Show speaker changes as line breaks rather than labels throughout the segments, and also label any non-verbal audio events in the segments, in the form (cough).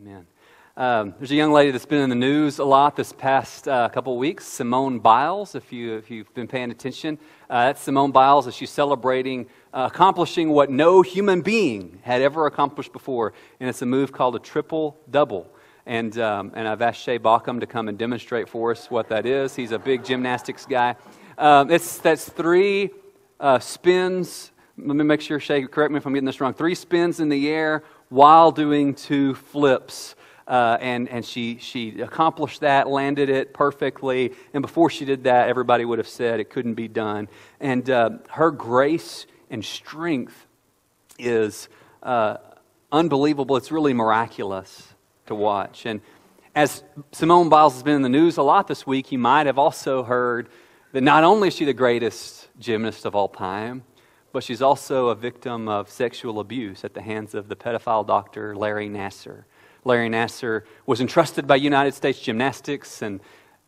Amen. Um, there's a young lady that's been in the news a lot this past uh, couple weeks, Simone Biles. If, you, if you've been paying attention, uh, that's Simone Biles as she's celebrating uh, accomplishing what no human being had ever accomplished before. And it's a move called a triple double. And, um, and I've asked Shay Baucom to come and demonstrate for us what that is. He's a big gymnastics guy. Um, it's, that's three uh, spins. Let me make sure, Shay, correct me if I'm getting this wrong. Three spins in the air while doing two flips. Uh, and, and she, she accomplished that, landed it perfectly. And before she did that, everybody would have said it couldn't be done. And uh, her grace and strength is uh, unbelievable. It's really miraculous to watch. And as Simone Biles has been in the news a lot this week, you might have also heard that not only is she the greatest gymnast of all time, but she's also a victim of sexual abuse at the hands of the pedophile doctor Larry Nassar. Larry Nassar was entrusted by United States Gymnastics and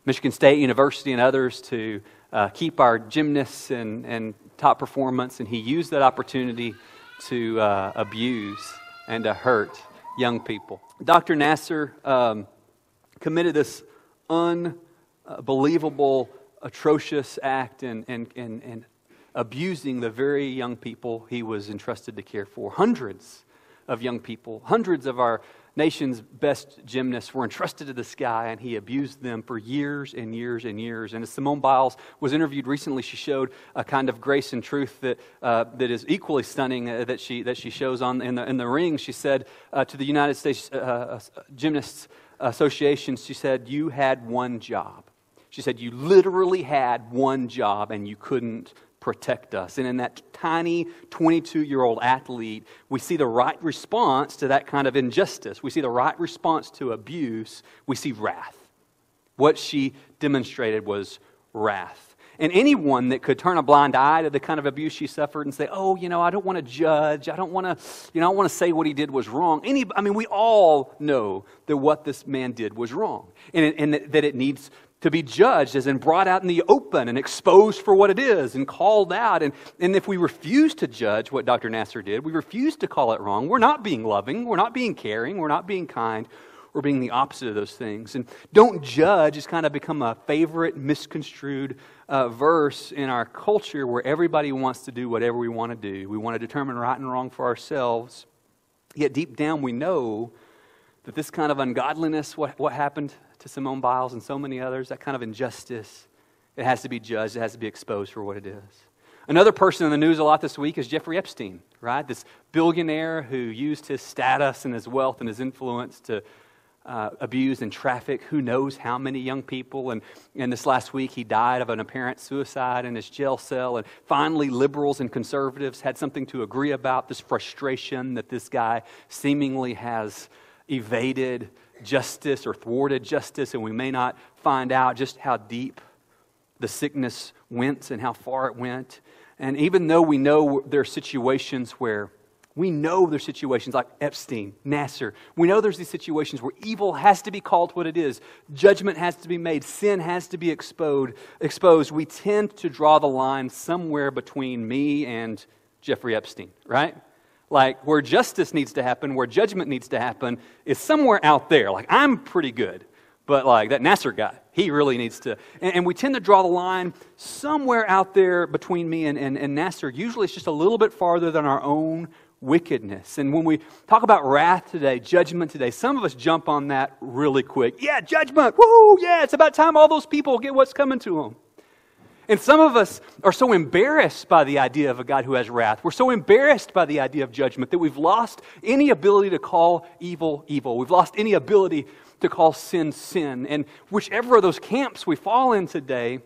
Michigan State University and others to uh, keep our gymnasts in, top performance, and he used that opportunity to uh, abuse and to hurt young people. Dr. Nassar um, committed this unbelievable, atrocious act and, and, and, and abusing the very young people he was entrusted to care for. Hundreds of young people, hundreds of our nation's best gymnasts were entrusted to this guy, and he abused them for years and years and years. And as Simone Biles was interviewed recently, she showed a kind of grace and truth that, uh, that is equally stunning uh, that, she, that she shows on, in, the, in the ring. She said uh, to the United States uh, uh, Gymnasts Association, she said, You had one job. She said, You literally had one job, and you couldn't protect us. And in that tiny 22 year old athlete, we see the right response to that kind of injustice. We see the right response to abuse. We see wrath. What she demonstrated was wrath. And anyone that could turn a blind eye to the kind of abuse she suffered and say, oh, you know, I don't want to judge. I don't want to, you know, I want to say what he did was wrong. Any, I mean, we all know that what this man did was wrong and, and that it needs to be judged as in brought out in the open and exposed for what it is and called out. And, and if we refuse to judge what Dr. Nassar did, we refuse to call it wrong, we're not being loving, we're not being caring, we're not being kind, we're being the opposite of those things. And don't judge has kind of become a favorite misconstrued uh, verse in our culture where everybody wants to do whatever we want to do. We want to determine right and wrong for ourselves. Yet deep down we know that this kind of ungodliness, what, what happened to Simone Biles and so many others, that kind of injustice, it has to be judged, it has to be exposed for what it is. Another person in the news a lot this week is Jeffrey Epstein, right? This billionaire who used his status and his wealth and his influence to uh, abuse and traffic who knows how many young people. And, and this last week, he died of an apparent suicide in his jail cell. And finally, liberals and conservatives had something to agree about this frustration that this guy seemingly has evaded justice or thwarted justice, and we may not find out just how deep the sickness went and how far it went. And even though we know there are situations where we know there's situations like Epstein, Nassar. We know there's these situations where evil has to be called what it is. Judgment has to be made. Sin has to be exposed. exposed. We tend to draw the line somewhere between me and Jeffrey Epstein, right? Like where justice needs to happen, where judgment needs to happen, is somewhere out there. Like I'm pretty good, but like that Nassar guy, he really needs to. And, and we tend to draw the line somewhere out there between me and, and, and Nassar. Usually it's just a little bit farther than our own wickedness. And when we talk about wrath today, judgment today, some of us jump on that really quick. Yeah, judgment. Woo! Yeah, it's about time all those people get what's coming to them. And some of us are so embarrassed by the idea of a God who has wrath. We're so embarrassed by the idea of judgment that we've lost any ability to call evil evil. We've lost any ability to call sin sin. And whichever of those camps we fall in today,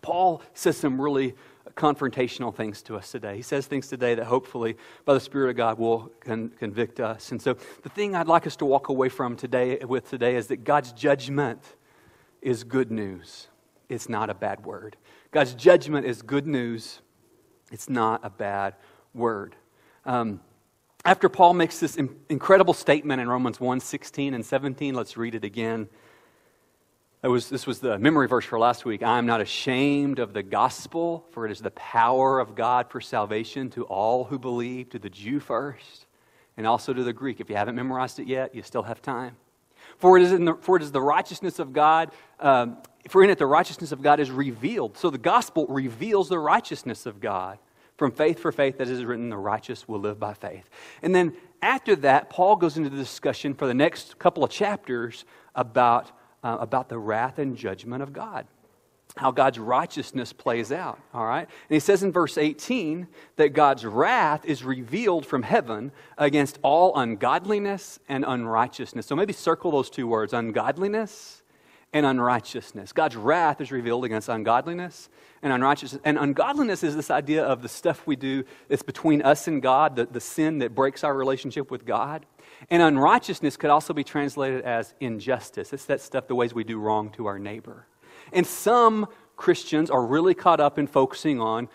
Paul says some really confrontational things to us today. He says things today that hopefully, by the Spirit of God, will con- convict us. And so, the thing I'd like us to walk away from today with today is that God's judgment is good news. It's not a bad word. God's judgment is good news. It's not a bad word. Um, after Paul makes this incredible statement in Romans 1 16 and 17, let's read it again. Was, this was the memory verse for last week. I am not ashamed of the gospel, for it is the power of God for salvation to all who believe, to the Jew first, and also to the Greek. If you haven't memorized it yet, you still have time. For it is, the, for it is the righteousness of God, um, for in it the righteousness of God is revealed. So the gospel reveals the righteousness of God. From faith for faith, as is written, the righteous will live by faith. And then after that, Paul goes into the discussion for the next couple of chapters about, uh, about the wrath and judgment of God how God's righteousness plays out, all right? And he says in verse 18 that God's wrath is revealed from heaven against all ungodliness and unrighteousness. So maybe circle those two words ungodliness and unrighteousness. God's wrath is revealed against ungodliness and unrighteousness. And ungodliness is this idea of the stuff we do that's between us and God, the, the sin that breaks our relationship with God. And unrighteousness could also be translated as injustice. It's that stuff, the ways we do wrong to our neighbor. And some Christians are really caught up in focusing on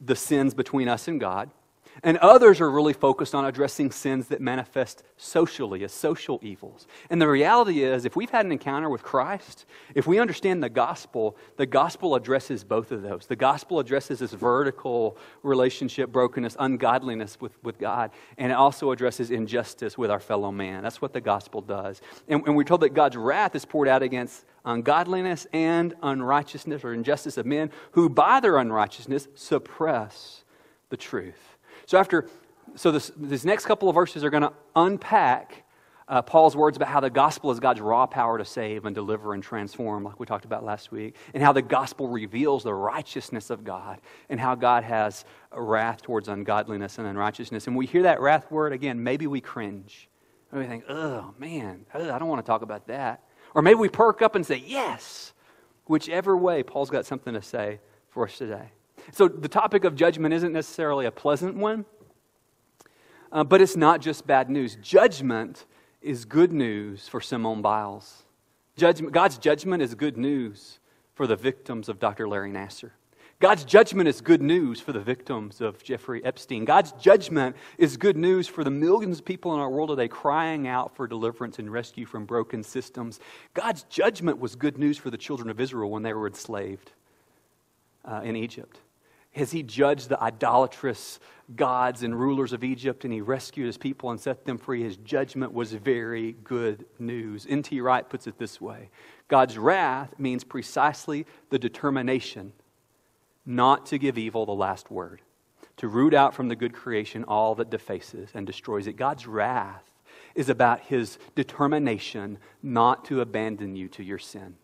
the sins between us and God. And others are really focused on addressing sins that manifest socially as social evils. And the reality is, if we've had an encounter with Christ, if we understand the gospel, the gospel addresses both of those. The gospel addresses this vertical relationship brokenness, ungodliness with, with God, and it also addresses injustice with our fellow man. That's what the gospel does. And, and we're told that God's wrath is poured out against ungodliness and unrighteousness or injustice of men who by their unrighteousness suppress the truth. So after, so this, next couple of verses are going to unpack uh, Paul's words about how the gospel is God's raw power to save and deliver and transform, like we talked about last week, and how the gospel reveals the righteousness of God, and how God has wrath towards ungodliness and unrighteousness. And we hear that wrath word again, maybe we cringe. Maybe we think, oh man, ugh, I don't want to talk about that. Or maybe we perk up and say, yes. Whichever way, Paul's got something to say for us today. So the topic of judgment isn't necessarily a pleasant one, uh, but it's not just bad news. Judgment is good news for Simone Biles. Judgment, God's judgment is good news for the victims of Dr. Larry Nassar. God's judgment is good news for the victims of Jeffrey Epstein. God's judgment is good news for the millions of people in our world today crying out for deliverance and rescue from broken systems. God's judgment was good news for the children of Israel when they were enslaved uh, in Egypt as he judged the idolatrous gods and rulers of Egypt and he rescued his people and set them free, his judgment was very good news. N.T. Wright puts it this way God's wrath means precisely the determination not to give evil the last word, to root out from the good creation all that defaces and destroys it. God's wrath is about his determination not to abandon you to your sin.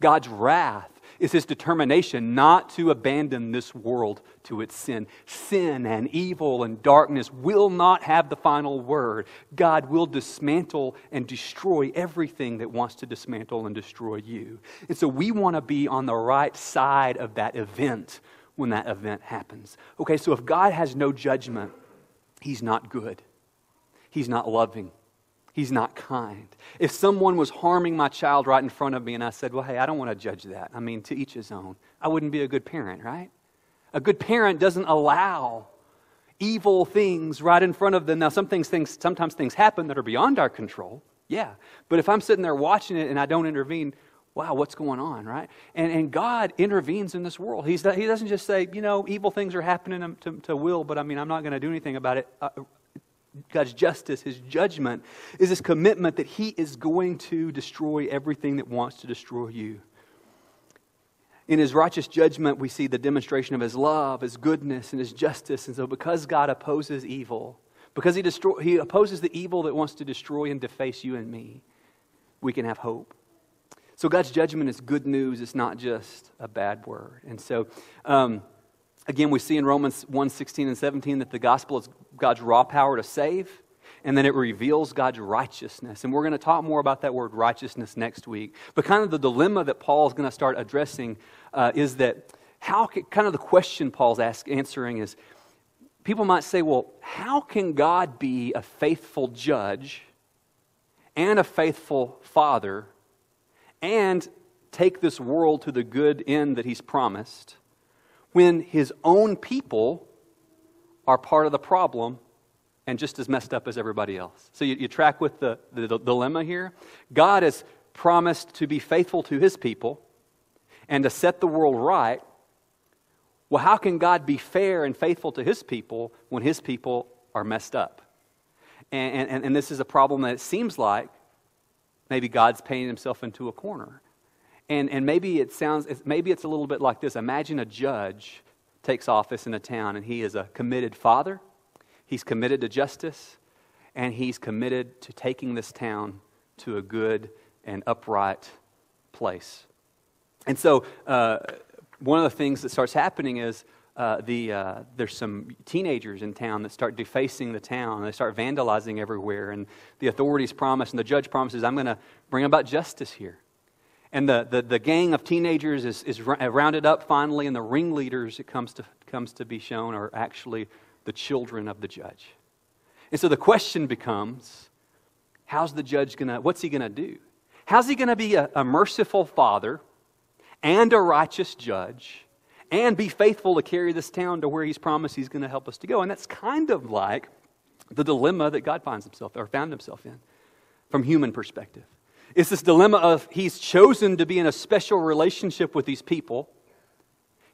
God's wrath is his determination not to abandon this world to its sin. Sin and evil and darkness will not have the final word. God will dismantle and destroy everything that wants to dismantle and destroy you. And so we want to be on the right side of that event when that event happens. Okay, so if God has no judgment, he's not good, he's not loving. He's not kind. If someone was harming my child right in front of me and I said, Well, hey, I don't want to judge that. I mean, to each his own. I wouldn't be a good parent, right? A good parent doesn't allow evil things right in front of them. Now, some things, things, sometimes things happen that are beyond our control. Yeah. But if I'm sitting there watching it and I don't intervene, wow, what's going on, right? And, and God intervenes in this world. He's, he doesn't just say, you know, evil things are happening to, to Will, but I mean, I'm not going to do anything about it. Uh, God's justice, his judgment, is this commitment that he is going to destroy everything that wants to destroy you. In his righteous judgment, we see the demonstration of his love, his goodness, and his justice. And so, because God opposes evil, because he, destroy, he opposes the evil that wants to destroy and deface you and me, we can have hope. So, God's judgment is good news. It's not just a bad word. And so, um, Again, we see in Romans 1 16 and 17 that the gospel is God's raw power to save, and then it reveals God's righteousness. And we're going to talk more about that word righteousness next week. But kind of the dilemma that Paul is going to start addressing uh, is that how can, kind of the question Paul's ask, answering is people might say, well, how can God be a faithful judge and a faithful father and take this world to the good end that he's promised? When his own people are part of the problem and just as messed up as everybody else. So you, you track with the, the, the dilemma here. God has promised to be faithful to his people and to set the world right. Well, how can God be fair and faithful to his people when his people are messed up? And, and, and this is a problem that it seems like maybe God's painting himself into a corner. And, and maybe it sounds, maybe it's a little bit like this. Imagine a judge takes office in a town and he is a committed father, he's committed to justice, and he's committed to taking this town to a good and upright place. And so, uh, one of the things that starts happening is uh, the, uh, there's some teenagers in town that start defacing the town. They start vandalizing everywhere. And the authorities promise, and the judge promises, I'm going to bring about justice here. And the, the, the gang of teenagers is, is uh, rounded up finally, and the ringleaders, it comes to, comes to be shown, are actually the children of the judge. And so the question becomes how's the judge going to, what's he going to do? How's he going to be a, a merciful father and a righteous judge and be faithful to carry this town to where he's promised he's going to help us to go? And that's kind of like the dilemma that God finds himself or found himself in from human perspective. It's this dilemma of he's chosen to be in a special relationship with these people.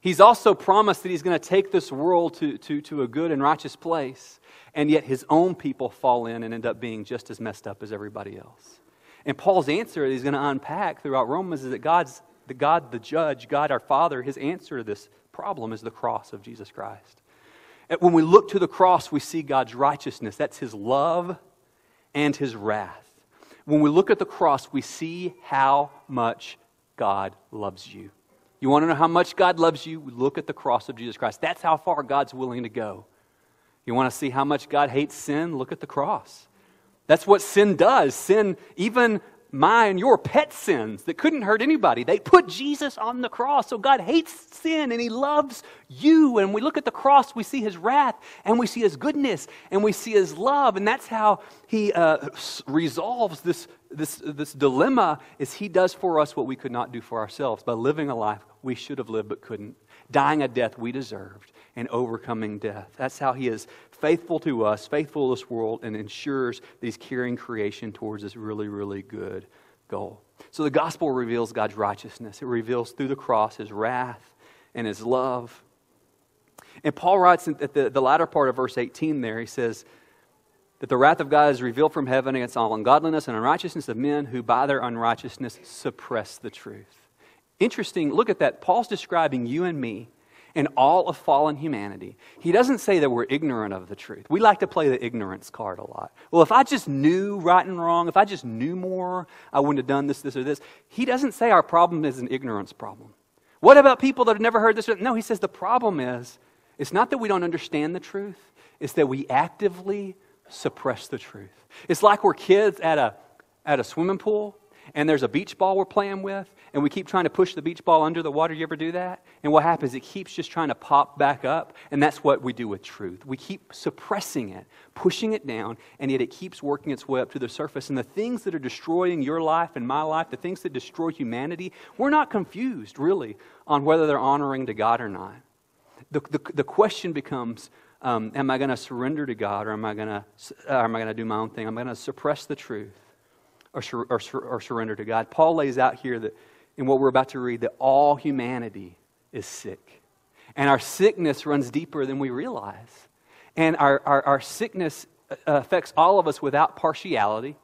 He's also promised that he's going to take this world to, to, to a good and righteous place, and yet his own people fall in and end up being just as messed up as everybody else. And Paul's answer that he's going to unpack throughout Romans is that God's the God, the judge, God our Father, his answer to this problem is the cross of Jesus Christ. When we look to the cross, we see God's righteousness. That's his love and his wrath when we look at the cross, we see how much God loves you. You want to know how much God loves you? Look at the cross of Jesus Christ. That's how far God's willing to go. You want to see how much God hates sin? Look at the cross. That's what sin does. Sin, even my and your pet sins that couldn't hurt anybody. They put Jesus on the cross. So God hates sin and He loves you. And we look at the cross, we see His wrath and we see His goodness and we see His love. And that's how He uh, resolves this, this, this dilemma is He does for us what we could not do for ourselves by living a life we should have lived but couldn't, dying a death we deserved and overcoming death. That's how He is faithful to us, faithful to this world, and ensures that He's carrying creation towards this really, really good goal. So the gospel reveals God's righteousness, it reveals through the cross His wrath and His love. And Paul writes at the, the latter part of verse 18 there, he says, that the wrath of God is revealed from heaven against all ungodliness and unrighteousness of men who by their unrighteousness suppress the truth. Interesting, look at that. Paul's describing you and me and all of fallen humanity. He doesn't say that we're ignorant of the truth. We like to play the ignorance card a lot. Well, if I just knew right and wrong, if I just knew more, I wouldn't have done this, this, or this. He doesn't say our problem is an ignorance problem. What about people that have never heard this? No, he says the problem is it's not that we don't understand the truth, it's that we actively suppress the truth. It's like we're kids at a, at a swimming pool and there's a beach ball we're playing with, and we keep trying to push the beach ball under the water. You ever do that? And what happens? It keeps just trying to pop back up, and that's what we do with truth. We keep suppressing it, pushing it down, and yet it keeps working its way up to the surface. And the things that are destroying your life and my life, the things that destroy humanity, we're not confused, really, on whether they're honoring to God or not. The, the, the question becomes um, am I going to surrender to God or am I going to, am I going to do my own thing? Am I going to suppress the truth? Or, or, or surrender to God. Paul lays out here that in what we're about to read that all humanity is sick. And our sickness runs deeper than we realize. And our, our, our sickness uh, affects all of us without partiality.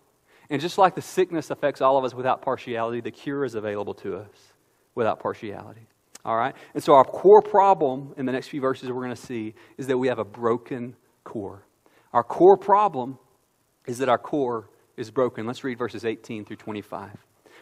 And just like the sickness affects all of us without partiality, the cure is available to us without partiality. All right? And so our core problem in the next few verses we're going to see is that we have a broken core. Our core problem is that our core is broken. Let's read verses 18 through 25.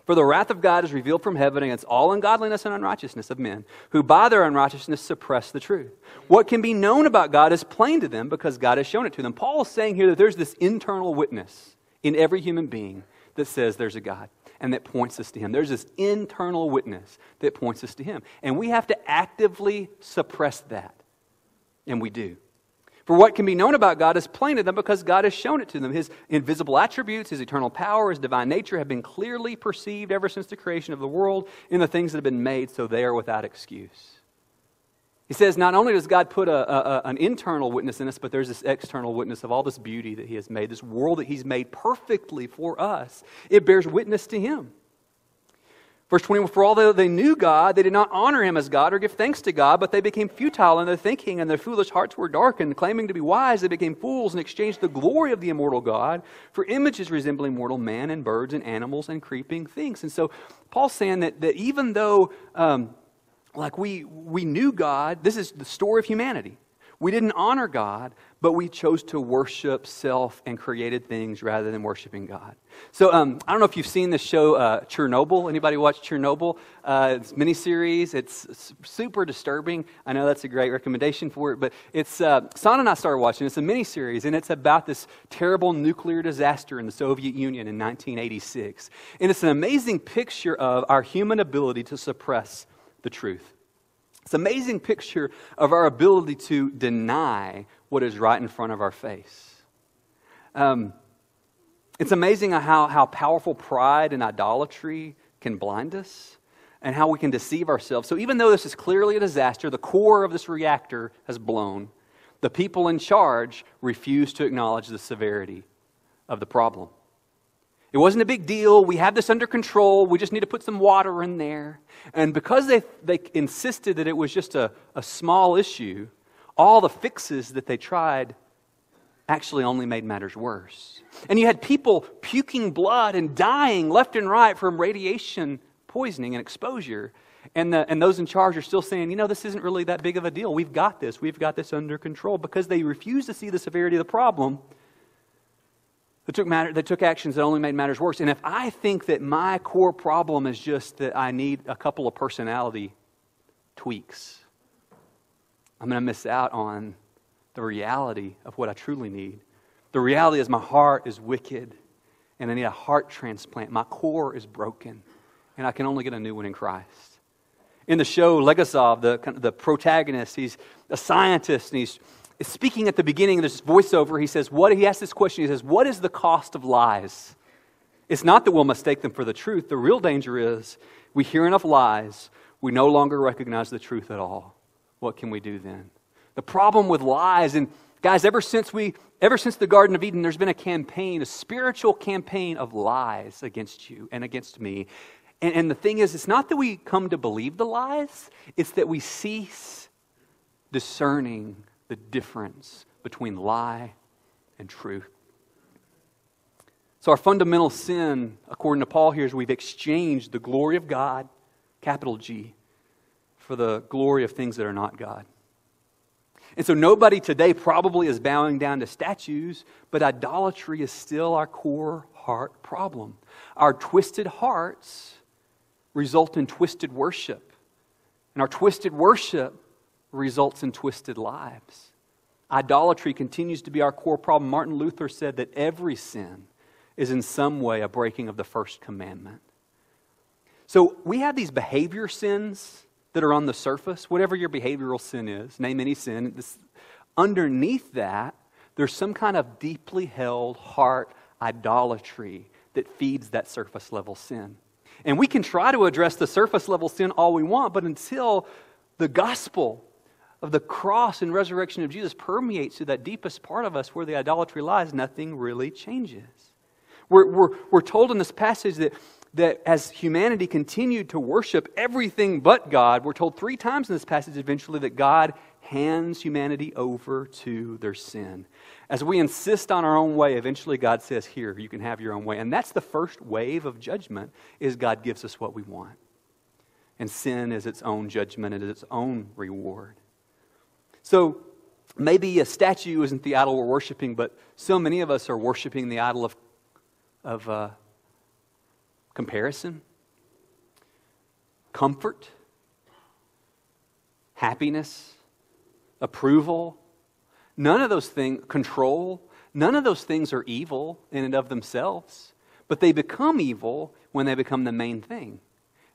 For the wrath of God is revealed from heaven against all ungodliness and unrighteousness of men, who by their unrighteousness suppress the truth. What can be known about God is plain to them because God has shown it to them. Paul is saying here that there's this internal witness in every human being that says there's a God and that points us to Him. There's this internal witness that points us to Him. And we have to actively suppress that. And we do. For what can be known about God is plain to them because God has shown it to them. His invisible attributes, His eternal power, His divine nature have been clearly perceived ever since the creation of the world in the things that have been made, so they are without excuse. He says, not only does God put a, a, an internal witness in us, but there's this external witness of all this beauty that He has made, this world that He's made perfectly for us. It bears witness to Him. Verse 21 For although they knew God, they did not honor him as God or give thanks to God, but they became futile in their thinking, and their foolish hearts were darkened. Claiming to be wise, they became fools and exchanged the glory of the immortal God for images resembling mortal man and birds and animals and creeping things. And so Paul's saying that, that even though, um, like, we, we knew God, this is the story of humanity. We didn't honor God, but we chose to worship self and created things rather than worshiping God. So um, I don't know if you've seen the show, uh, Chernobyl. Anybody watch Chernobyl? Uh, it's miniseries. It's super disturbing. I know that's a great recommendation for it, but it's uh, Son and I started watching. It's a miniseries, and it's about this terrible nuclear disaster in the Soviet Union in 1986. And it's an amazing picture of our human ability to suppress the truth. It's an amazing picture of our ability to deny what is right in front of our face. Um, it's amazing how, how powerful pride and idolatry can blind us and how we can deceive ourselves. So, even though this is clearly a disaster, the core of this reactor has blown, the people in charge refuse to acknowledge the severity of the problem. It wasn't a big deal. We have this under control. We just need to put some water in there. And because they, they insisted that it was just a, a small issue, all the fixes that they tried actually only made matters worse. And you had people puking blood and dying left and right from radiation poisoning and exposure. And, the, and those in charge are still saying, you know, this isn't really that big of a deal. We've got this. We've got this under control because they refuse to see the severity of the problem that took, matter, that took actions that only made matters worse. And if I think that my core problem is just that I need a couple of personality tweaks, I'm going to miss out on the reality of what I truly need. The reality is my heart is wicked and I need a heart transplant. My core is broken and I can only get a new one in Christ. In the show, Legasov, the, the protagonist, he's a scientist and he's speaking at the beginning of this voiceover, he says, what, he asks this question, he says, What is the cost of lies? It's not that we'll mistake them for the truth. The real danger is we hear enough lies, we no longer recognize the truth at all. What can we do then? The problem with lies, and guys, ever since we ever since the Garden of Eden, there's been a campaign, a spiritual campaign of lies against you and against me. And, and the thing is, it's not that we come to believe the lies, it's that we cease discerning the difference between lie and truth. So, our fundamental sin, according to Paul here, is we've exchanged the glory of God, capital G, for the glory of things that are not God. And so, nobody today probably is bowing down to statues, but idolatry is still our core heart problem. Our twisted hearts result in twisted worship, and our twisted worship results in twisted lives. Idolatry continues to be our core problem. Martin Luther said that every sin is in some way a breaking of the first commandment. So we have these behavior sins that are on the surface, whatever your behavioral sin is, name any sin. This, underneath that, there's some kind of deeply held heart idolatry that feeds that surface level sin. And we can try to address the surface level sin all we want, but until the gospel of the cross and resurrection of Jesus permeates to that deepest part of us where the idolatry lies, nothing really changes. We're, we're, we're told in this passage that, that as humanity continued to worship everything but God, we're told three times in this passage eventually that God hands humanity over to their sin. As we insist on our own way, eventually God says, Here, you can have your own way. And that's the first wave of judgment, is God gives us what we want. And sin is its own judgment, it is its own reward. So maybe a statue isn't the idol we're worshiping, but so many of us are worshiping the idol of, of uh, comparison, comfort, happiness, approval. None of those things, control, none of those things are evil in and of themselves, but they become evil when they become the main thing.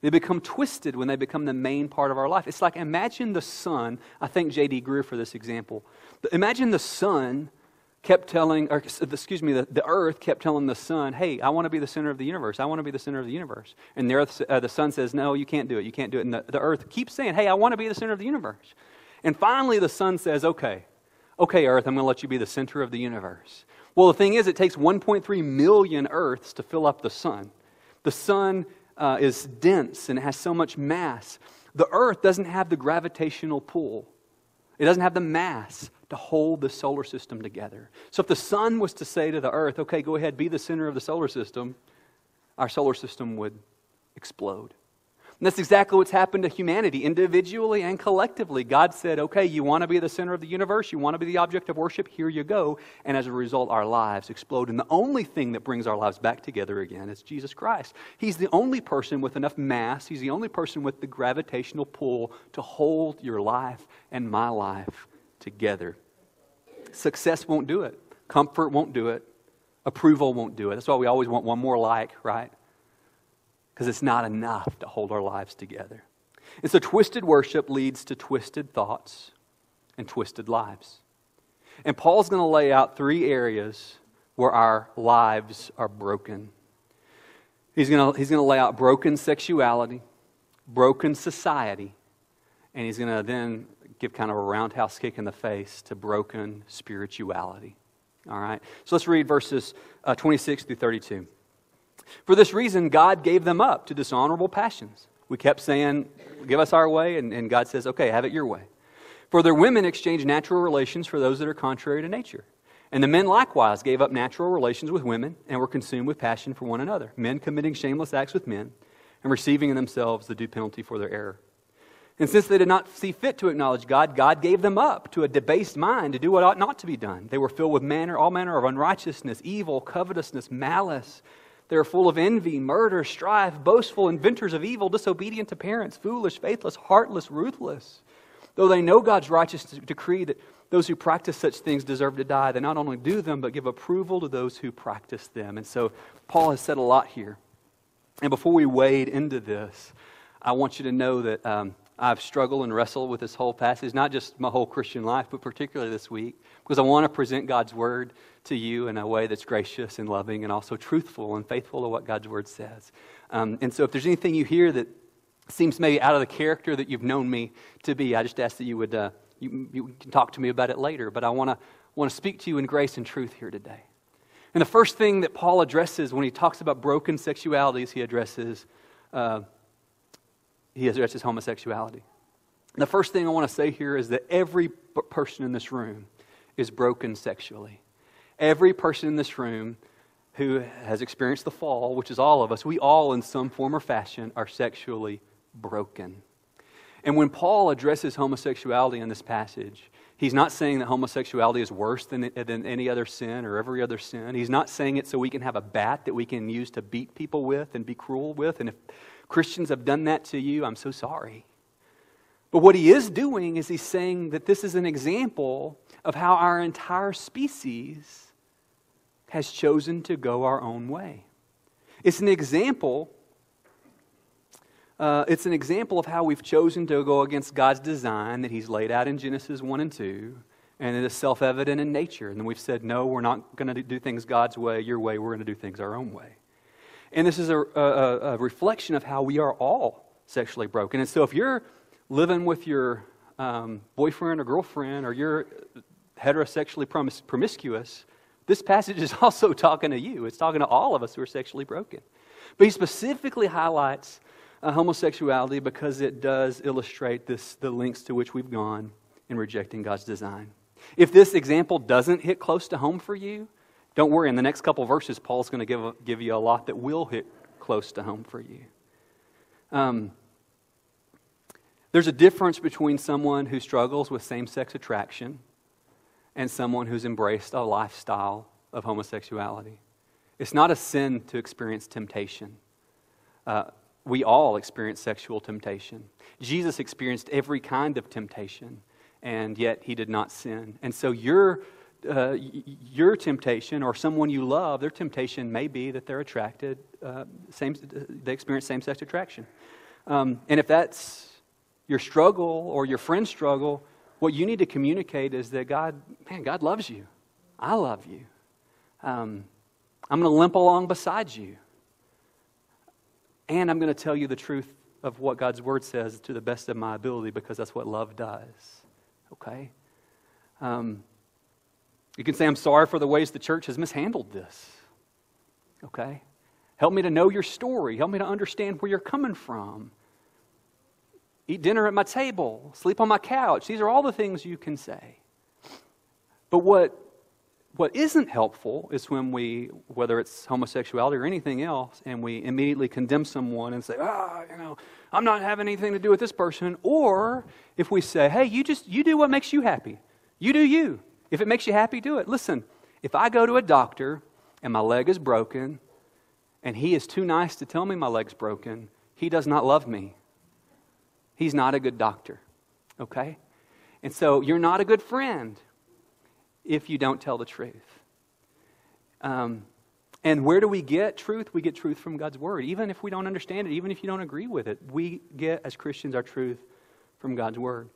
They become twisted when they become the main part of our life. It's like imagine the sun. I think J.D. Greear for this example. Imagine the sun kept telling, or excuse me, the, the earth kept telling the sun, hey, I want to be the center of the universe. I want to be the center of the universe. And the, earth, uh, the sun says, no, you can't do it. You can't do it. And the, the earth keeps saying, hey, I want to be the center of the universe. And finally, the sun says, okay, okay, earth, I'm going to let you be the center of the universe. Well, the thing is, it takes 1.3 million earths to fill up the sun. The sun uh, is dense and it has so much mass. The earth doesn't have the gravitational pull, it doesn't have the mass to hold the solar system together. So if the sun was to say to the earth, okay, go ahead, be the center of the solar system, our solar system would explode. And that's exactly what's happened to humanity, individually and collectively. God said, okay, you want to be the center of the universe, you want to be the object of worship, here you go. And as a result, our lives explode. And the only thing that brings our lives back together again is Jesus Christ. He's the only person with enough mass, He's the only person with the gravitational pull to hold your life and my life together. Success won't do it, comfort won't do it, approval won't do it. That's why we always want one more like, right? Because it's not enough to hold our lives together. And so, twisted worship leads to twisted thoughts and twisted lives. And Paul's going to lay out three areas where our lives are broken. He's going to, he's going to lay out broken sexuality, broken society, and he's going to then give kind of a roundhouse kick in the face to broken spirituality. All right? So let's read verses uh, 26 through 32. For this reason, God gave them up to dishonorable passions. We kept saying, Give us our way, and, and God says, Okay, have it your way. For their women exchanged natural relations for those that are contrary to nature. And the men likewise gave up natural relations with women and were consumed with passion for one another, men committing shameless acts with men and receiving in themselves the due penalty for their error. And since they did not see fit to acknowledge God, God gave them up to a debased mind to do what ought not to be done. They were filled with manner, all manner of unrighteousness, evil, covetousness, malice. They are full of envy, murder, strife, boastful, inventors of evil, disobedient to parents, foolish, faithless, heartless, ruthless. Though they know God's righteous decree that those who practice such things deserve to die, they not only do them, but give approval to those who practice them. And so Paul has said a lot here. And before we wade into this, I want you to know that um, I've struggled and wrestled with this whole passage, not just my whole Christian life, but particularly this week, because I want to present God's word to you in a way that's gracious and loving and also truthful and faithful to what God's word says. Um, and so if there's anything you hear that seems maybe out of the character that you've known me to be, I just ask that you would uh, you, you, can talk to me about it later. But I want to want to speak to you in grace and truth here today. And the first thing that Paul addresses when he talks about broken sexualities, he addresses uh, he addresses homosexuality. The first thing I want to say here is that every person in this room is broken sexually. Every person in this room who has experienced the fall, which is all of us, we all, in some form or fashion, are sexually broken. And when Paul addresses homosexuality in this passage, he's not saying that homosexuality is worse than, than any other sin or every other sin. He's not saying it so we can have a bat that we can use to beat people with and be cruel with. And if Christians have done that to you, I'm so sorry. But what he is doing is he's saying that this is an example of how our entire species has chosen to go our own way. It's an example. Uh, it's an example of how we've chosen to go against God's design that He's laid out in Genesis 1 and 2, and it is self evident in nature. And then we've said, no, we're not going to do things God's way, your way, we're going to do things our own way. And this is a, a, a reflection of how we are all sexually broken. And so if you're living with your um, boyfriend or girlfriend, or you're heterosexually promis- promiscuous, this passage is (laughs) also talking to you. It's talking to all of us who are sexually broken. But he specifically highlights uh, homosexuality because it does illustrate this, the lengths to which we've gone in rejecting God's design. If this example doesn't hit close to home for you, don't worry. In the next couple verses, Paul's going to give, give you a lot that will hit close to home for you. Um, there's a difference between someone who struggles with same sex attraction and someone who's embraced a lifestyle of homosexuality. It's not a sin to experience temptation. Uh, we all experience sexual temptation. Jesus experienced every kind of temptation, and yet he did not sin. And so your, uh, your temptation or someone you love, their temptation may be that they're attracted, uh, same, they experience same sex attraction. Um, and if that's your struggle or your friend's struggle, what you need to communicate is that God, man, God loves you. I love you. Um, I'm going to limp along beside you. And I'm going to tell you the truth of what God's word says to the best of my ability because that's what love does. Okay? Um, you can say, I'm sorry for the ways the church has mishandled this. Okay? Help me to know your story. Help me to understand where you're coming from. Eat dinner at my table. Sleep on my couch. These are all the things you can say. But what, what isn't helpful is when we, whether it's homosexuality or anything else, and we immediately condemn someone and say, ah, you know, I'm not having anything to do with this person. Or if we say, hey, you just, you do what makes you happy. You do you. If it makes you happy, do it. Listen, if I go to a doctor and my leg is broken and he is too nice to tell me my leg's broken, he does not love me. He's not a good doctor. Okay? And so you're not a good friend if you don't tell the truth. Um, and where do we get truth? We get truth from God's Word. Even if we don't understand it, even if you don't agree with it, we get, as Christians, our truth from God's Word.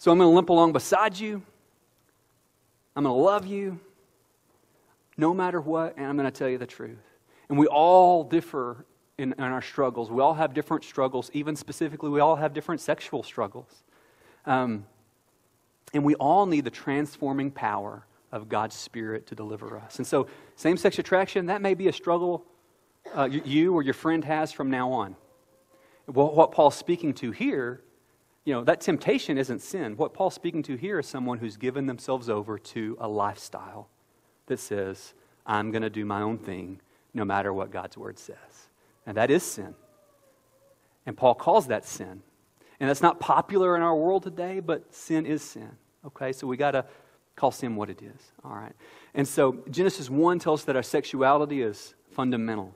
So I'm going to limp along beside you. I'm going to love you no matter what, and I'm going to tell you the truth. And we all differ in, in, our struggles. We all have different struggles, even specifically, we all have different sexual struggles. Um, and we all need the transforming power of God's Spirit to deliver us. And so, same sex attraction, that may be a struggle uh, you or your friend has from now on. Well, what Paul's speaking to here, you know, that temptation isn't sin. What Paul's speaking to here is someone who's given themselves over to a lifestyle that says, I'm going to do my own thing no matter what God's word says. And that is sin. And Paul calls that sin. And that's not popular in our world today, but sin is sin. Okay, so we got to call sin what it is. All right. And so Genesis 1 tells us that our sexuality is fundamental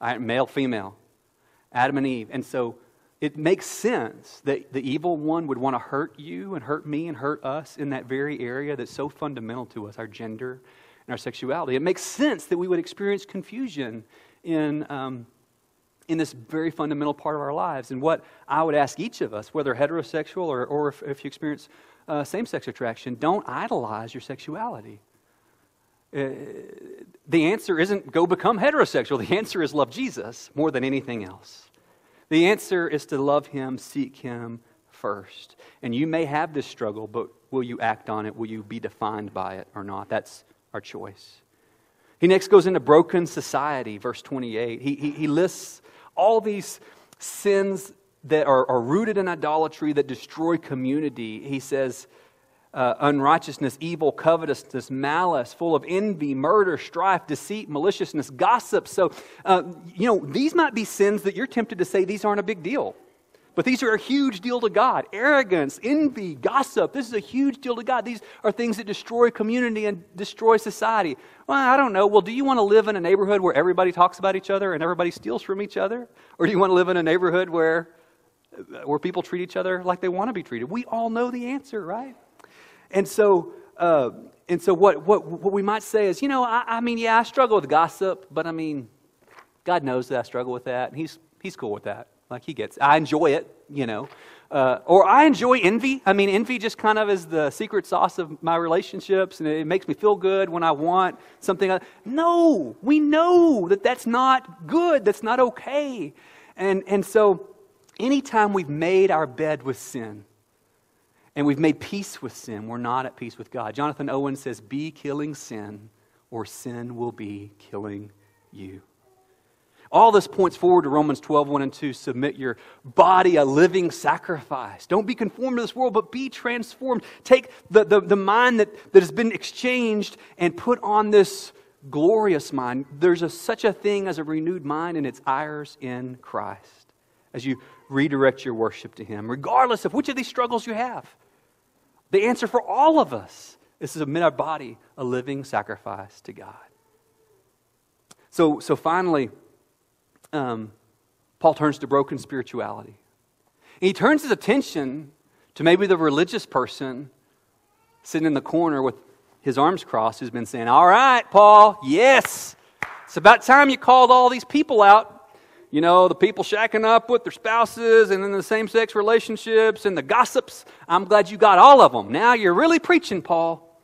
right? male, female, Adam and Eve. And so it makes sense that the evil one would want to hurt you and hurt me and hurt us in that very area that's so fundamental to us, our gender and our sexuality. It makes sense that we would experience confusion in. Um, in this very fundamental part of our lives. And what I would ask each of us, whether heterosexual or, or if, if you experience uh, same sex attraction, don't idolize your sexuality. Uh, the answer isn't go become heterosexual. The answer is love Jesus more than anything else. The answer is to love Him, seek Him first. And you may have this struggle, but will you act on it? Will you be defined by it or not? That's our choice. He next goes into broken society, verse 28. He, he, he lists all these sins that are, are rooted in idolatry that destroy community. He says, uh, unrighteousness, evil, covetousness, malice, full of envy, murder, strife, deceit, maliciousness, gossip. So, uh, you know, these might be sins that you're tempted to say these aren't a big deal. But these are a huge deal to God. Arrogance, envy, gossip, this is a huge deal to God. These are things that destroy community and destroy society. Well, I don't know. Well, do you want to live in a neighborhood where everybody talks about each other and everybody steals from each other? Or do you want to live in a neighborhood where, where people treat each other like they want to be treated? We all know the answer, right? And so, uh, and so what, what, what we might say is, you know, I, I mean, yeah, I struggle with gossip, but I mean, God knows that I struggle with that, and He's, he's cool with that. Like He gets I enjoy it, you know. Uh, or I enjoy envy. I mean, envy just kind of is the secret sauce of my relationships, and it makes me feel good when I want something. No, we know that that's not good. That's not okay. And, and so, anytime we've made our bed with sin, and we've made peace with sin, we're not at peace with God. Jonathan Owen says, Be killing sin, or sin will be killing you. All this points forward to Romans 12, 1 and 2. Submit your body a living sacrifice. Don't be conformed to this world, but be transformed. Take the, the, the mind that, that has been exchanged and put on this glorious mind. There's a, such a thing as a renewed mind, and it's ours in Christ. As you redirect your worship to Him, regardless of which of these struggles you have. The answer for all of us is to submit our body a living sacrifice to God. So, so finally, um, Paul turns to broken spirituality. And he turns his attention to maybe the religious person sitting in the corner with his arms crossed who's been saying, All right, Paul, yes, it's about time you called all these people out you know, the people shacking up with their spouses and then the same sex relationships and the gossips. I'm glad you got all of them. Now you're really preaching, Paul.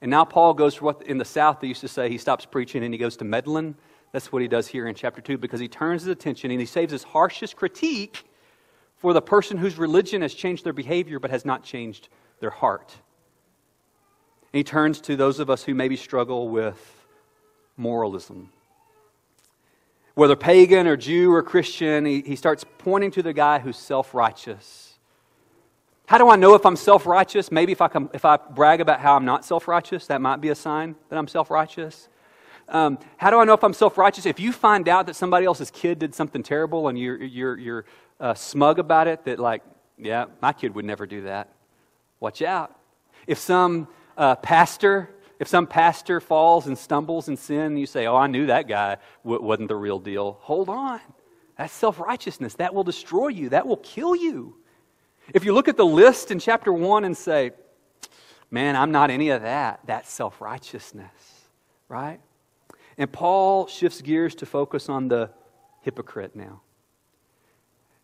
And now Paul goes for what in the South they used to say he stops preaching and he goes to meddling. That's what he does here in chapter 2 because he turns his attention and he saves his harshest critique for the person whose religion has changed their behavior but has not changed their heart. And he turns to those of us who maybe struggle with moralism whether pagan or Jew or Christian, he, he starts pointing to the guy who's self righteous. How do I know if I'm self righteous? Maybe if I, come, if I brag about how I'm not self righteous, that might be a sign that I'm self righteous. Um, how do I know if I'm self righteous? If you find out that somebody else's kid did something terrible and you're, you're, you're uh, smug about it, that, like, yeah, my kid would never do that, watch out. If some uh, pastor if some pastor falls and stumbles in sin, you say, Oh, I knew that guy w- wasn't the real deal, hold on. That's self righteousness. That will destroy you, that will kill you. If you look at the list in chapter 1 and say, Man, I'm not any of that, that's self righteousness, right? And Paul shifts gears to focus on the hypocrite now.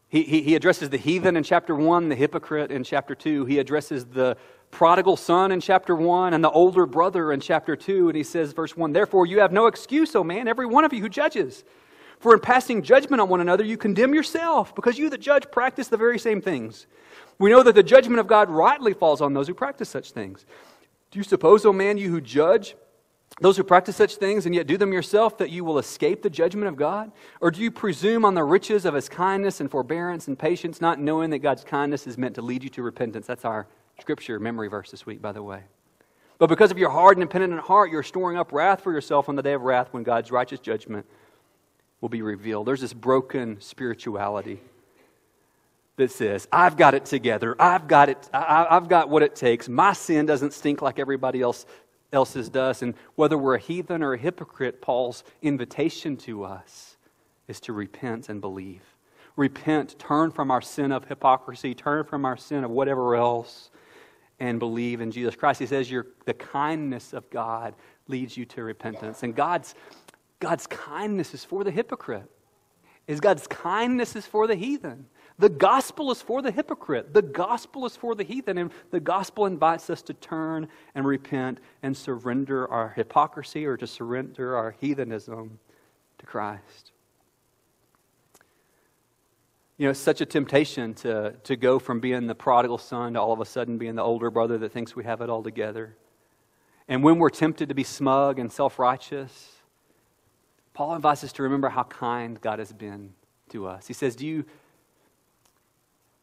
He, he, he, addresses the heathen in chapter 1, the hypocrite in chapter 2. He addresses the prodigal son in chapter 1 and the older brother in chapter 2. And he says, verse 1 Therefore, you have no excuse, O man, every one of you who judges. For in passing judgment on one another, you condemn yourself, because you, the judge, practice the very same things. We know that the judgment of God rightly falls on those who practice such things. Do you suppose, O man, you who judge, those who practice such things and yet do them yourself, that you will escape the judgment of God? Or do you presume on the riches of his kindness and forbearance and patience, not knowing that God's kindness is meant to lead you to repentance? That's our scripture memory verse this week, by the way. But because of your hard and impenitent heart, you're storing up wrath for yourself on the day of wrath when God's righteous judgment will be revealed. There's this broken spirituality that says, I've got it together. I've got it. I, have got what it takes. My sin doesn't stink like everybody else, else's does. And whether we're a heathen or a hypocrite, Paul's invitation to us is to repent and believe. Repent, turn from our sin of hypocrisy, turn from our sin of whatever else, and believe in Jesus Christ. He says the kindness of God leads you to repentance. And God's, God's kindness is for the hypocrite. Is God's kindness is for the heathen. The gospel is for the hypocrite. The gospel is for the heathen. And the gospel invites us to turn and repent and surrender our hypocrisy or to surrender our heathenism to Christ. You know, it's such a temptation to, to go from being the prodigal son to all of a sudden being the older brother that thinks we have it all together. And when we're tempted to be smug and self righteous, Paul invites us to remember how kind God has been to us. He says, Do you,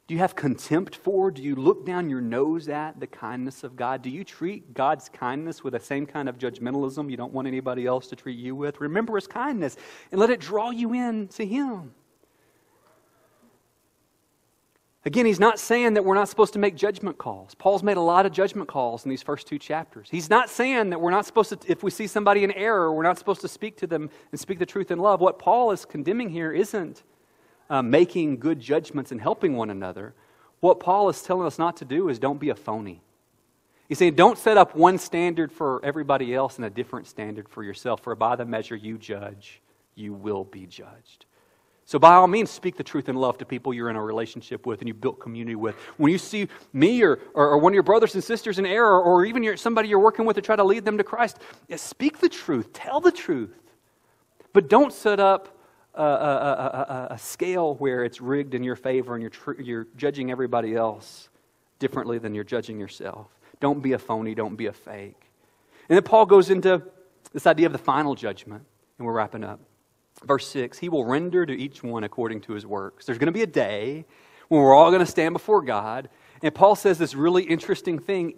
do you have contempt for? Do you look down your nose at the kindness of God? Do you treat God's kindness with the same kind of judgmentalism you don't want anybody else to treat you with? Remember His kindness and let it draw you in to Him. Again, he's not saying that we're not supposed to make judgment calls. Paul's made a lot of judgment calls in these first two chapters. He's not saying that we're not supposed to, if we see somebody in error, we're not supposed to speak to them and speak the truth in love. What Paul is condemning here isn't uh, making good judgments and helping one another. What Paul is telling us not to do is don't be a phony. He's saying don't set up one standard for everybody else and a different standard for yourself, for by the measure you judge, you will be judged. So, by all means, speak the truth in love to people you're in a relationship with and you built community with. When you see me or, or, or one of your brothers and sisters in error, or even your, somebody you're working with to try to lead them to Christ, yeah, speak the truth, tell the truth. But don't set up a, a, a, a scale where it's rigged in your favor and you're, tr- you're judging everybody else differently than you're judging yourself. Don't be a phony, don't be a fake. And then Paul goes into this idea of the final judgment, and we're wrapping up. Verse 6 He will render to each one according to his works. There's going to be a day when we're all going to stand before God. And Paul says this really interesting thing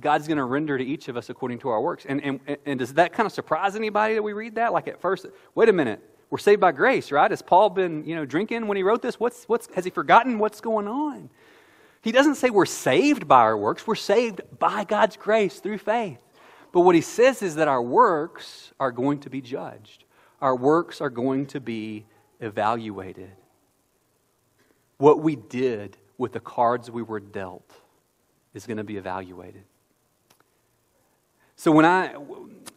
God's going to render to each of us according to our works. And, and, and does that kind of surprise anybody that we read that? Like at first, wait a minute, we're saved by grace, right? Has Paul been you know, drinking when he wrote this? What's, what's, has he forgotten what's going on? He doesn't say we're saved by our works, we're saved by God's grace through faith. But what he says is that our works are going to be judged our works are going to be evaluated. What we did with the cards we were dealt is going to be evaluated. So when I,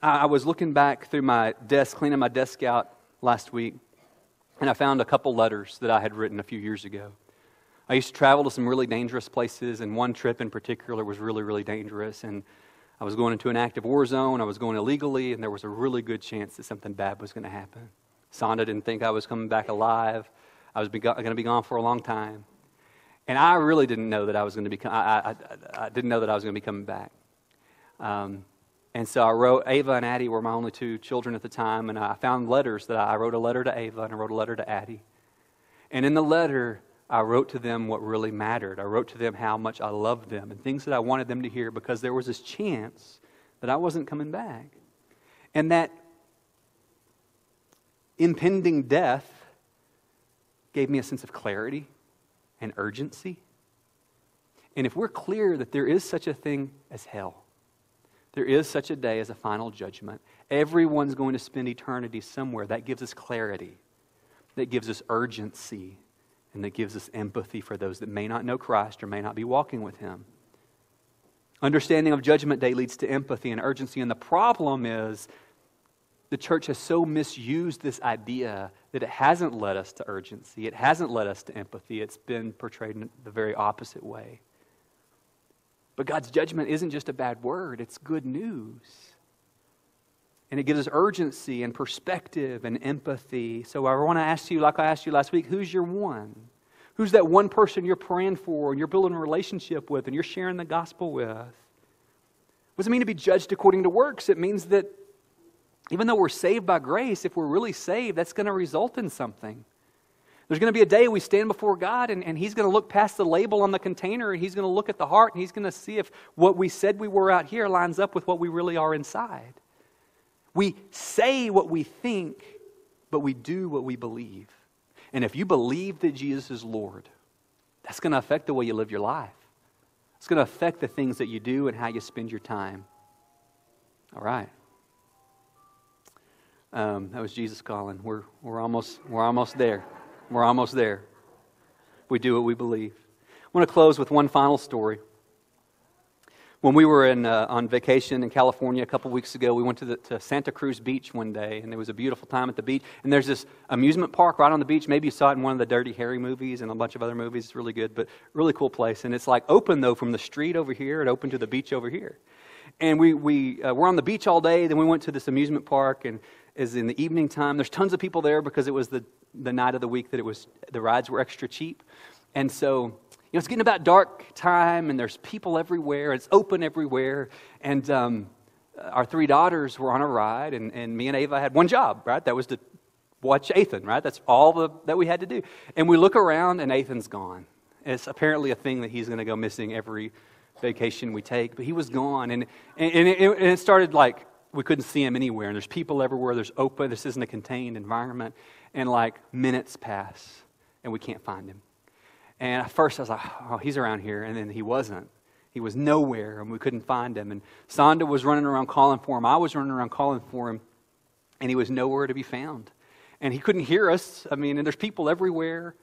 I was looking back through my desk, cleaning my desk out last week, and I found a couple letters that I had written a few years ago. I used to travel to some really dangerous places, and one trip in particular was really, really dangerous. And I was going into an active war zone. I was going illegally, and there was a really good chance that something bad was going to happen. Sonda didn't think I was coming back alive. I was going to be gone for a long time. And I really didn't know that I was going to be, I, I, I didn't know that I was going to be coming back. Um, And so I wrote, Ava and Addie were my only two children at the time, and I found letters that I, I wrote a letter to Ava and I wrote a letter to Addie. And in the letter, I wrote to them what really mattered. I wrote to them how much I loved them and things that I wanted them to hear because there was this chance that I wasn't coming back. And that impending death gave me a sense of clarity and urgency. And if we're clear that there is such a thing as hell, there is such a day as a final judgment, everyone's going to spend eternity somewhere, that gives us clarity, that gives us urgency, and that gives us empathy for those that may not know Christ or may not be walking with Him. Understanding of Judgment Day leads to empathy and urgency, and the problem is the church has so misused this idea that it hasn't led us to urgency. It hasn't led us to empathy. It's been portrayed in the very opposite way. But God's judgment isn't just a bad word, it's good news. And it gives us urgency and perspective and empathy. So I want to ask you, like I asked you last week, who's your one? Who's that one person you're praying for and you're building a relationship with and you're sharing the gospel with? What does it mean to be judged according to works? It means that even though we're saved by grace, if we're really saved, that's going to result in something. There's going to be a day we stand before God and, and He's going to look past the label on the container and He's going to look at the heart and He's going to see if what we said we were out here lines up with what we really are inside. We say what we think, but we do what we believe. And if you believe that Jesus is Lord, that's going to affect the way you live your life. It's going to affect the things that you do and how you spend your time. All right. Um, that was Jesus calling. We're, we're, almost, we're almost there. We're almost there. We do what we believe. I want to close with one final story. When we were in, uh, on vacation in California a couple weeks ago, we went to, the, to Santa Cruz Beach one day, and it was a beautiful time at the beach. And there's this amusement park right on the beach. Maybe you saw it in one of the Dirty Harry movies and a bunch of other movies. It's really good, but really cool place. And it's like open, though, from the street over here and open to the beach over here. And we, we uh, were on the beach all day. Then we went to this amusement park, and is in the evening time. There's tons of people there because it was the, the night of the week that it was the rides were extra cheap. And so, know, it's getting about dark time and there's people everywhere. It's open everywhere. And um, our three daughters were on a ride and, and me and Ava had one job, right? That was to watch Ethan, right? That's all the, that we had to do. And we look around and Ethan's gone. It's apparently a thing that he's going to go missing every vacation we take, but he was gone. And, and, and, it, and it started like we couldn't see him anywhere. And there's people everywhere. There's open. This isn't a contained environment. And like minutes pass, and we can't find him. And at first I was like, oh, he's around here. And then he wasn't. He was nowhere, and we couldn't find him. And Sonda was running around calling for him. I was running around calling for him, and he was nowhere to be found. And he couldn't hear us. I mean, and there's people everywhere.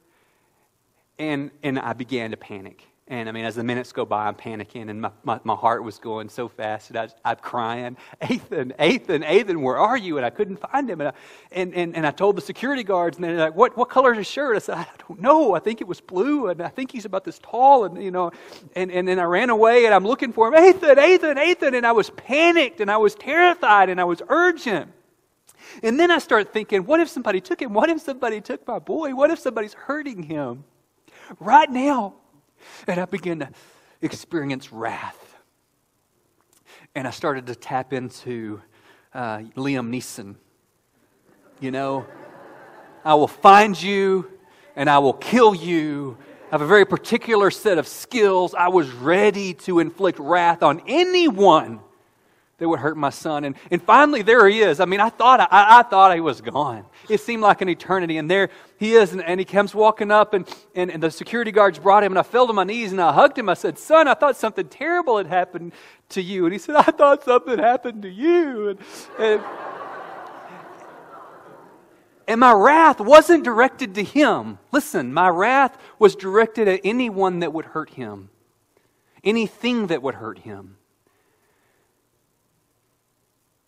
And, and I began to panic. And I mean, as the minutes go by, I'm panicking, and my, my, my heart was going so fast, that I, I'm crying, Ethan, Ethan, Ethan, where are you? And I couldn't find him. And I, and, and, and I told the security guards, and they're like, what, what color is his shirt? I said, I don't know. I think it was blue, and I think he's about this tall, and, you know, and, and then I ran away, and I'm looking for him, Ethan, Ethan, Ethan, and I was panicked, and I was terrified, and I was urgent. And then I start thinking, what if somebody took him? What if somebody took my boy? What if somebody's hurting him? Right now, and I began to experience wrath. And I started to tap into uh, Liam Neeson. You know, I will find you and I will kill you. I have a very particular set of skills. I was ready to inflict wrath on anyone that would hurt my son. And, and finally, there he is. I mean, I thought, I, I thought he was gone. It seemed like an eternity. And there he is. And, and he comes walking up, and, and, and the security guards brought him. And I fell to my knees and I hugged him. I said, Son, I thought something terrible had happened to you. And he said, I thought something happened to you. And, and, and my wrath wasn't directed to him. Listen, my wrath was directed at anyone that would hurt him, anything that would hurt him.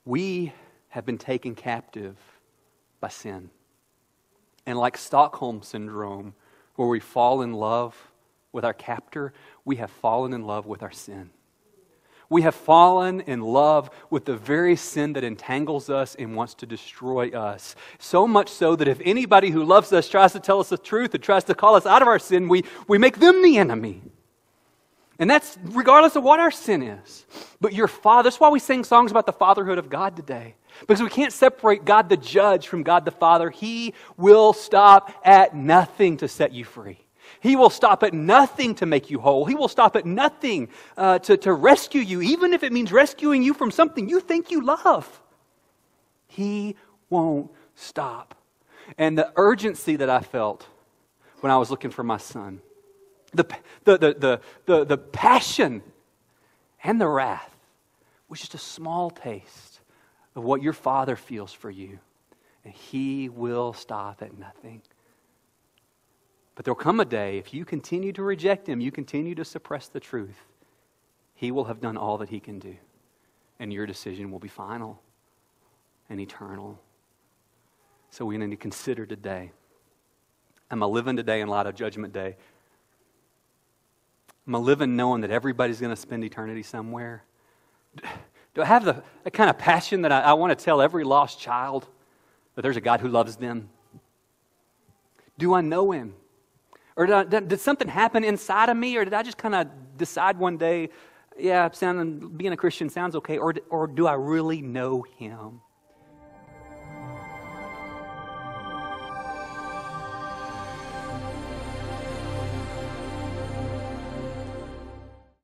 We have been taken captive by sin. And like Stockholm Syndrome, where we fall in love with our captor, we have fallen in love with our sin. We have fallen in love with the very sin that entangles us and wants to destroy us. So much so that if anybody who loves us tries to tell us the truth and tries to call us out of our sin, we, we make them the enemy. And that's regardless of what our sin is. But your Father, that's why we sing songs about the fatherhood of God today. Because we can't separate God the judge from God the Father. He will stop at nothing to set you free. He will stop at nothing to make you whole. He will stop at nothing uh, to, to rescue you, even if it means rescuing you from something you think you love. He won't stop. And the urgency that I felt when I was looking for my son, the, the, the, the, the, passion and the wrath was just a small taste of what your father feels for you. And he will stop at nothing. But there'll come a day, if you continue to reject him, you continue to suppress the truth, he will have done all that he can do. And your decision will be final and eternal. So we need to consider today. Am I living today in light of Judgment Day? Am I living knowing that everybody's going to spend eternity somewhere? Do I have the, the kind of passion that I, I want to tell every lost child that there's a God who loves them? Do I know Him? Or did, I, did something happen inside of me? Or did I just kind of decide one day, yeah, sounding, being a Christian sounds okay? Or, or do I really know Him?